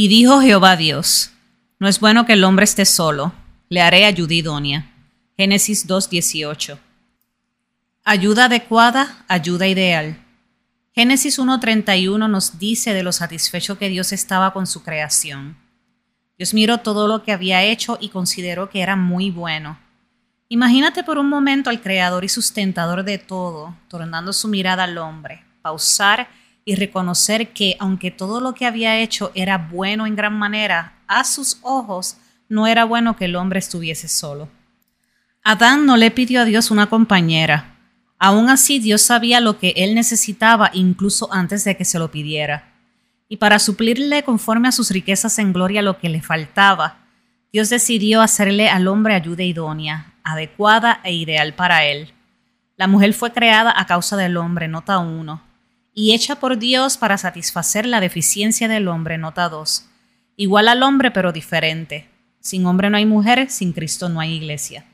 Y dijo Jehová Dios, no es bueno que el hombre esté solo, le haré ayuda idónea. Génesis 2.18. Ayuda adecuada, ayuda ideal. Génesis 1.31 nos dice de lo satisfecho que Dios estaba con su creación. Dios miró todo lo que había hecho y consideró que era muy bueno. Imagínate por un momento al creador y sustentador de todo, tornando su mirada al hombre, pausar y reconocer que aunque todo lo que había hecho era bueno en gran manera, a sus ojos no era bueno que el hombre estuviese solo. Adán no le pidió a Dios una compañera. Aún así Dios sabía lo que él necesitaba incluso antes de que se lo pidiera. Y para suplirle conforme a sus riquezas en gloria lo que le faltaba, Dios decidió hacerle al hombre ayuda idónea, adecuada e ideal para él. La mujer fue creada a causa del hombre, nota 1, y hecha por Dios para satisfacer la deficiencia del hombre, nota 2. Igual al hombre pero diferente. Sin hombre no hay mujer, sin Cristo no hay iglesia.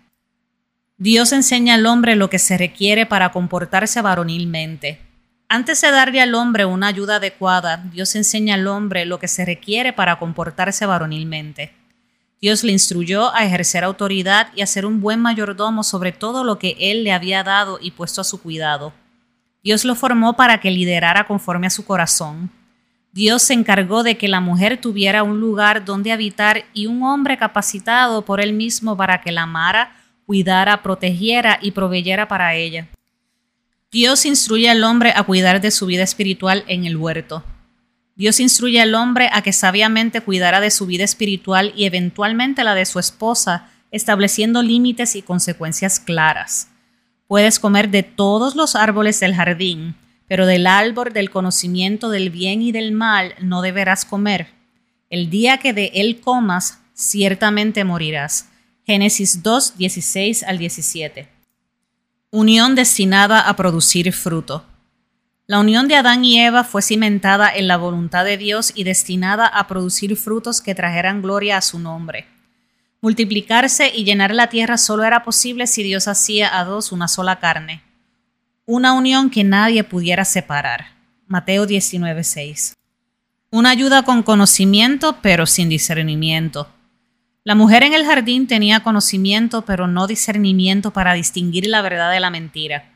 Dios enseña al hombre lo que se requiere para comportarse varonilmente. Antes de darle al hombre una ayuda adecuada, Dios enseña al hombre lo que se requiere para comportarse varonilmente. Dios le instruyó a ejercer autoridad y a ser un buen mayordomo sobre todo lo que él le había dado y puesto a su cuidado. Dios lo formó para que liderara conforme a su corazón. Dios se encargó de que la mujer tuviera un lugar donde habitar y un hombre capacitado por él mismo para que la amara, cuidara, protegiera y proveyera para ella. Dios instruye al hombre a cuidar de su vida espiritual en el huerto. Dios instruye al hombre a que sabiamente cuidara de su vida espiritual y eventualmente la de su esposa, estableciendo límites y consecuencias claras. Puedes comer de todos los árboles del jardín, pero del árbol del conocimiento del bien y del mal no deberás comer. El día que de él comas, ciertamente morirás. Génesis 2, 16 al 17. Unión destinada a producir fruto. La unión de Adán y Eva fue cimentada en la voluntad de Dios y destinada a producir frutos que trajeran gloria a su nombre. Multiplicarse y llenar la tierra solo era posible si Dios hacía a dos una sola carne. Una unión que nadie pudiera separar. Mateo 19:6. Una ayuda con conocimiento pero sin discernimiento. La mujer en el jardín tenía conocimiento pero no discernimiento para distinguir la verdad de la mentira.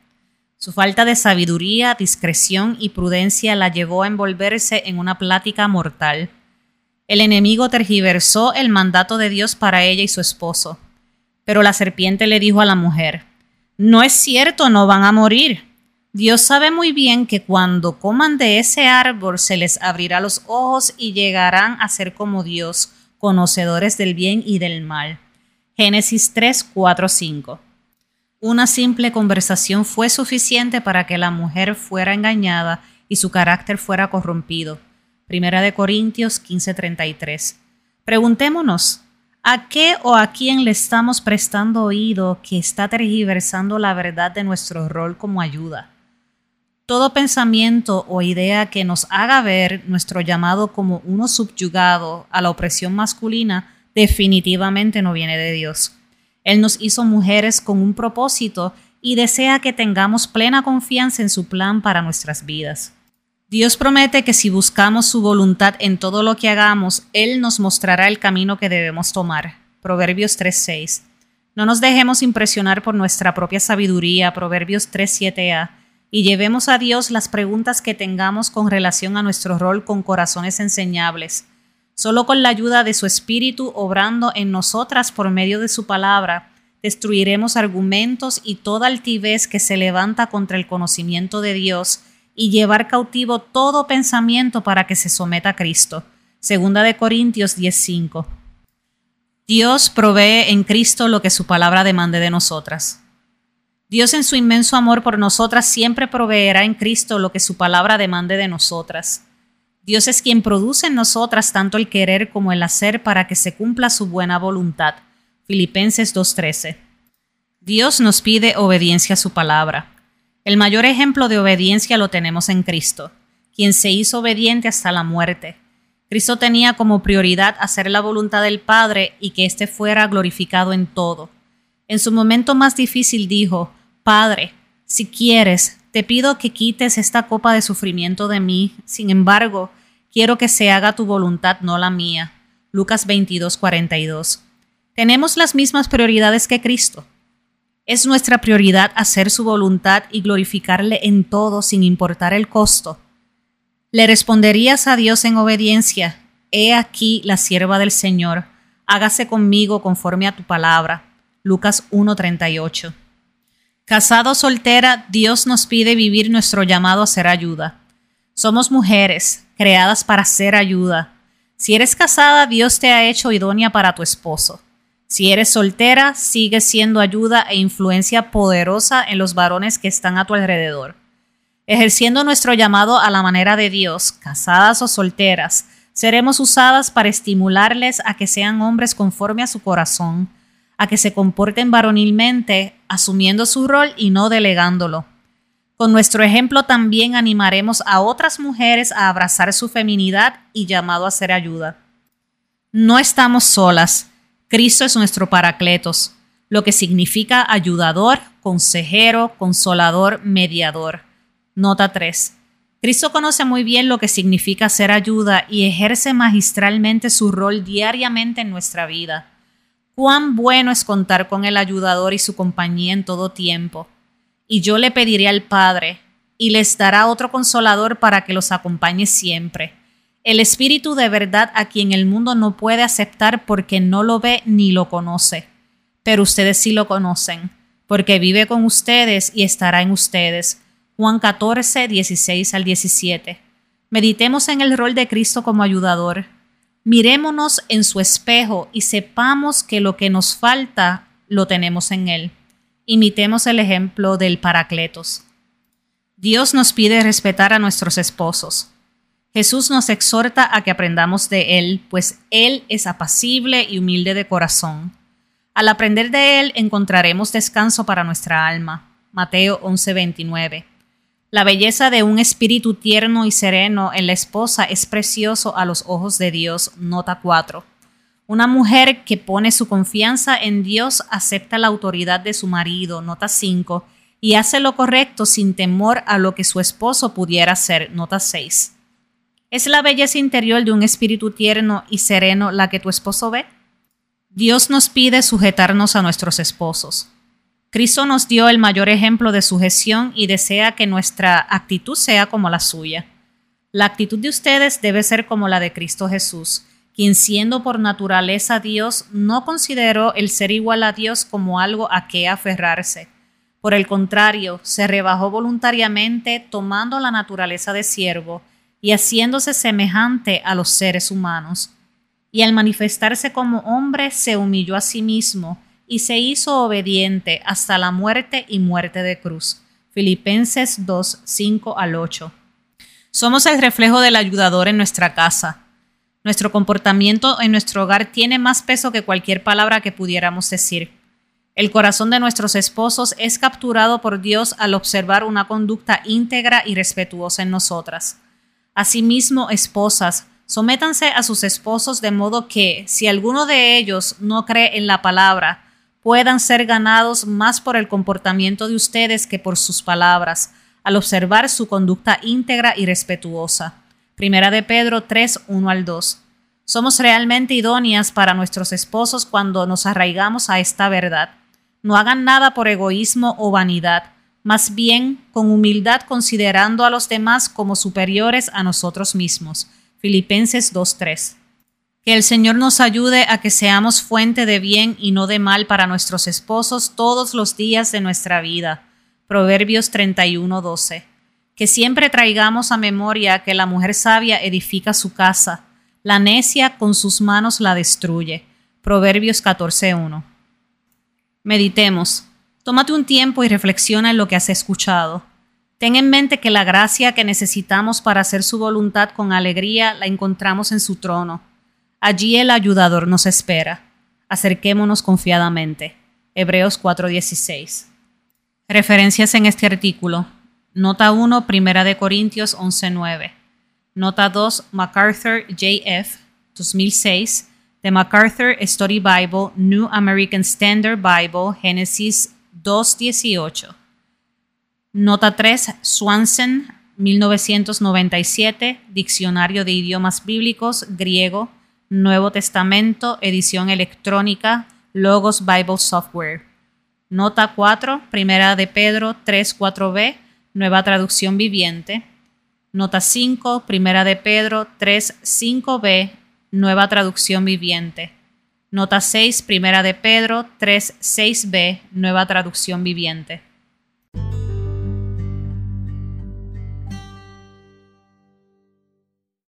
Su falta de sabiduría, discreción y prudencia la llevó a envolverse en una plática mortal. El enemigo tergiversó el mandato de Dios para ella y su esposo. Pero la serpiente le dijo a la mujer, No es cierto, no van a morir. Dios sabe muy bien que cuando coman de ese árbol se les abrirá los ojos y llegarán a ser como Dios, conocedores del bien y del mal. Génesis 3, 4, 5. Una simple conversación fue suficiente para que la mujer fuera engañada y su carácter fuera corrompido. Primera de Corintios 15:33. Preguntémonos, ¿a qué o a quién le estamos prestando oído que está tergiversando la verdad de nuestro rol como ayuda? Todo pensamiento o idea que nos haga ver nuestro llamado como uno subyugado a la opresión masculina definitivamente no viene de Dios. Él nos hizo mujeres con un propósito y desea que tengamos plena confianza en su plan para nuestras vidas. Dios promete que si buscamos su voluntad en todo lo que hagamos, Él nos mostrará el camino que debemos tomar. Proverbios 3.6. No nos dejemos impresionar por nuestra propia sabiduría, Proverbios 3.7a, y llevemos a Dios las preguntas que tengamos con relación a nuestro rol con corazones enseñables. Solo con la ayuda de su Espíritu obrando en nosotras por medio de su palabra, destruiremos argumentos y toda altivez que se levanta contra el conocimiento de Dios y llevar cautivo todo pensamiento para que se someta a Cristo. Segunda de Corintios 10:5. Dios provee en Cristo lo que su palabra demande de nosotras. Dios en su inmenso amor por nosotras siempre proveerá en Cristo lo que su palabra demande de nosotras. Dios es quien produce en nosotras tanto el querer como el hacer para que se cumpla su buena voluntad. Filipenses 2:13. Dios nos pide obediencia a su palabra. El mayor ejemplo de obediencia lo tenemos en Cristo, quien se hizo obediente hasta la muerte. Cristo tenía como prioridad hacer la voluntad del Padre y que éste fuera glorificado en todo. En su momento más difícil dijo, Padre, si quieres, te pido que quites esta copa de sufrimiento de mí. Sin embargo, quiero que se haga tu voluntad, no la mía. Lucas 22, 42. Tenemos las mismas prioridades que Cristo. Es nuestra prioridad hacer su voluntad y glorificarle en todo sin importar el costo. Le responderías a Dios en obediencia, He aquí la sierva del Señor, hágase conmigo conforme a tu palabra. Lucas 1:38. Casado o soltera, Dios nos pide vivir nuestro llamado a ser ayuda. Somos mujeres, creadas para ser ayuda. Si eres casada, Dios te ha hecho idónea para tu esposo. Si eres soltera, sigue siendo ayuda e influencia poderosa en los varones que están a tu alrededor. Ejerciendo nuestro llamado a la manera de Dios, casadas o solteras, seremos usadas para estimularles a que sean hombres conforme a su corazón, a que se comporten varonilmente, asumiendo su rol y no delegándolo. Con nuestro ejemplo también animaremos a otras mujeres a abrazar su feminidad y llamado a ser ayuda. No estamos solas. Cristo es nuestro paracletos, lo que significa ayudador, consejero, consolador, mediador. Nota 3. Cristo conoce muy bien lo que significa ser ayuda y ejerce magistralmente su rol diariamente en nuestra vida. Cuán bueno es contar con el ayudador y su compañía en todo tiempo. Y yo le pediré al Padre, y les dará otro consolador para que los acompañe siempre el Espíritu de verdad a quien el mundo no puede aceptar porque no lo ve ni lo conoce. Pero ustedes sí lo conocen, porque vive con ustedes y estará en ustedes. Juan 14, 16 al 17. Meditemos en el rol de Cristo como ayudador. Mirémonos en su espejo y sepamos que lo que nos falta lo tenemos en Él. Imitemos el ejemplo del Paracletos. Dios nos pide respetar a nuestros esposos. Jesús nos exhorta a que aprendamos de Él, pues Él es apacible y humilde de corazón. Al aprender de Él encontraremos descanso para nuestra alma. Mateo 11:29. La belleza de un espíritu tierno y sereno en la esposa es precioso a los ojos de Dios. Nota 4. Una mujer que pone su confianza en Dios acepta la autoridad de su marido. Nota 5. Y hace lo correcto sin temor a lo que su esposo pudiera hacer. Nota 6. ¿Es la belleza interior de un espíritu tierno y sereno la que tu esposo ve? Dios nos pide sujetarnos a nuestros esposos. Cristo nos dio el mayor ejemplo de sujeción y desea que nuestra actitud sea como la suya. La actitud de ustedes debe ser como la de Cristo Jesús, quien siendo por naturaleza Dios, no consideró el ser igual a Dios como algo a que aferrarse. Por el contrario, se rebajó voluntariamente tomando la naturaleza de siervo y haciéndose semejante a los seres humanos. Y al manifestarse como hombre se humilló a sí mismo y se hizo obediente hasta la muerte y muerte de cruz. Filipenses 2, 5 al 8. Somos el reflejo del ayudador en nuestra casa. Nuestro comportamiento en nuestro hogar tiene más peso que cualquier palabra que pudiéramos decir. El corazón de nuestros esposos es capturado por Dios al observar una conducta íntegra y respetuosa en nosotras. Asimismo, esposas, sométanse a sus esposos de modo que, si alguno de ellos no cree en la palabra, puedan ser ganados más por el comportamiento de ustedes que por sus palabras, al observar su conducta íntegra y respetuosa. Primera de Pedro 3, 1 al 2. Somos realmente idóneas para nuestros esposos cuando nos arraigamos a esta verdad. No hagan nada por egoísmo o vanidad, más bien con humildad considerando a los demás como superiores a nosotros mismos. Filipenses 2.3. Que el Señor nos ayude a que seamos fuente de bien y no de mal para nuestros esposos todos los días de nuestra vida. Proverbios 31.12. Que siempre traigamos a memoria que la mujer sabia edifica su casa, la necia con sus manos la destruye. Proverbios 14.1. Meditemos. Tómate un tiempo y reflexiona en lo que has escuchado. Ten en mente que la gracia que necesitamos para hacer su voluntad con alegría la encontramos en su trono. Allí el ayudador nos espera. Acerquémonos confiadamente. Hebreos 4:16. Referencias en este artículo. Nota 1, Primera de Corintios 11:9. Nota 2, MacArthur J.F., 2006. The MacArthur Study Bible, New American Standard Bible, Génesis 2.18. Nota 3, Swanson, 1997, Diccionario de Idiomas Bíblicos, Griego, Nuevo Testamento, edición electrónica, Logos Bible Software. Nota 4, Primera de Pedro 3.4b, Nueva Traducción Viviente. Nota 5, Primera de Pedro 3.5b, Nueva Traducción Viviente. Nota 6, Primera de Pedro 3.6b, Nueva Traducción Viviente.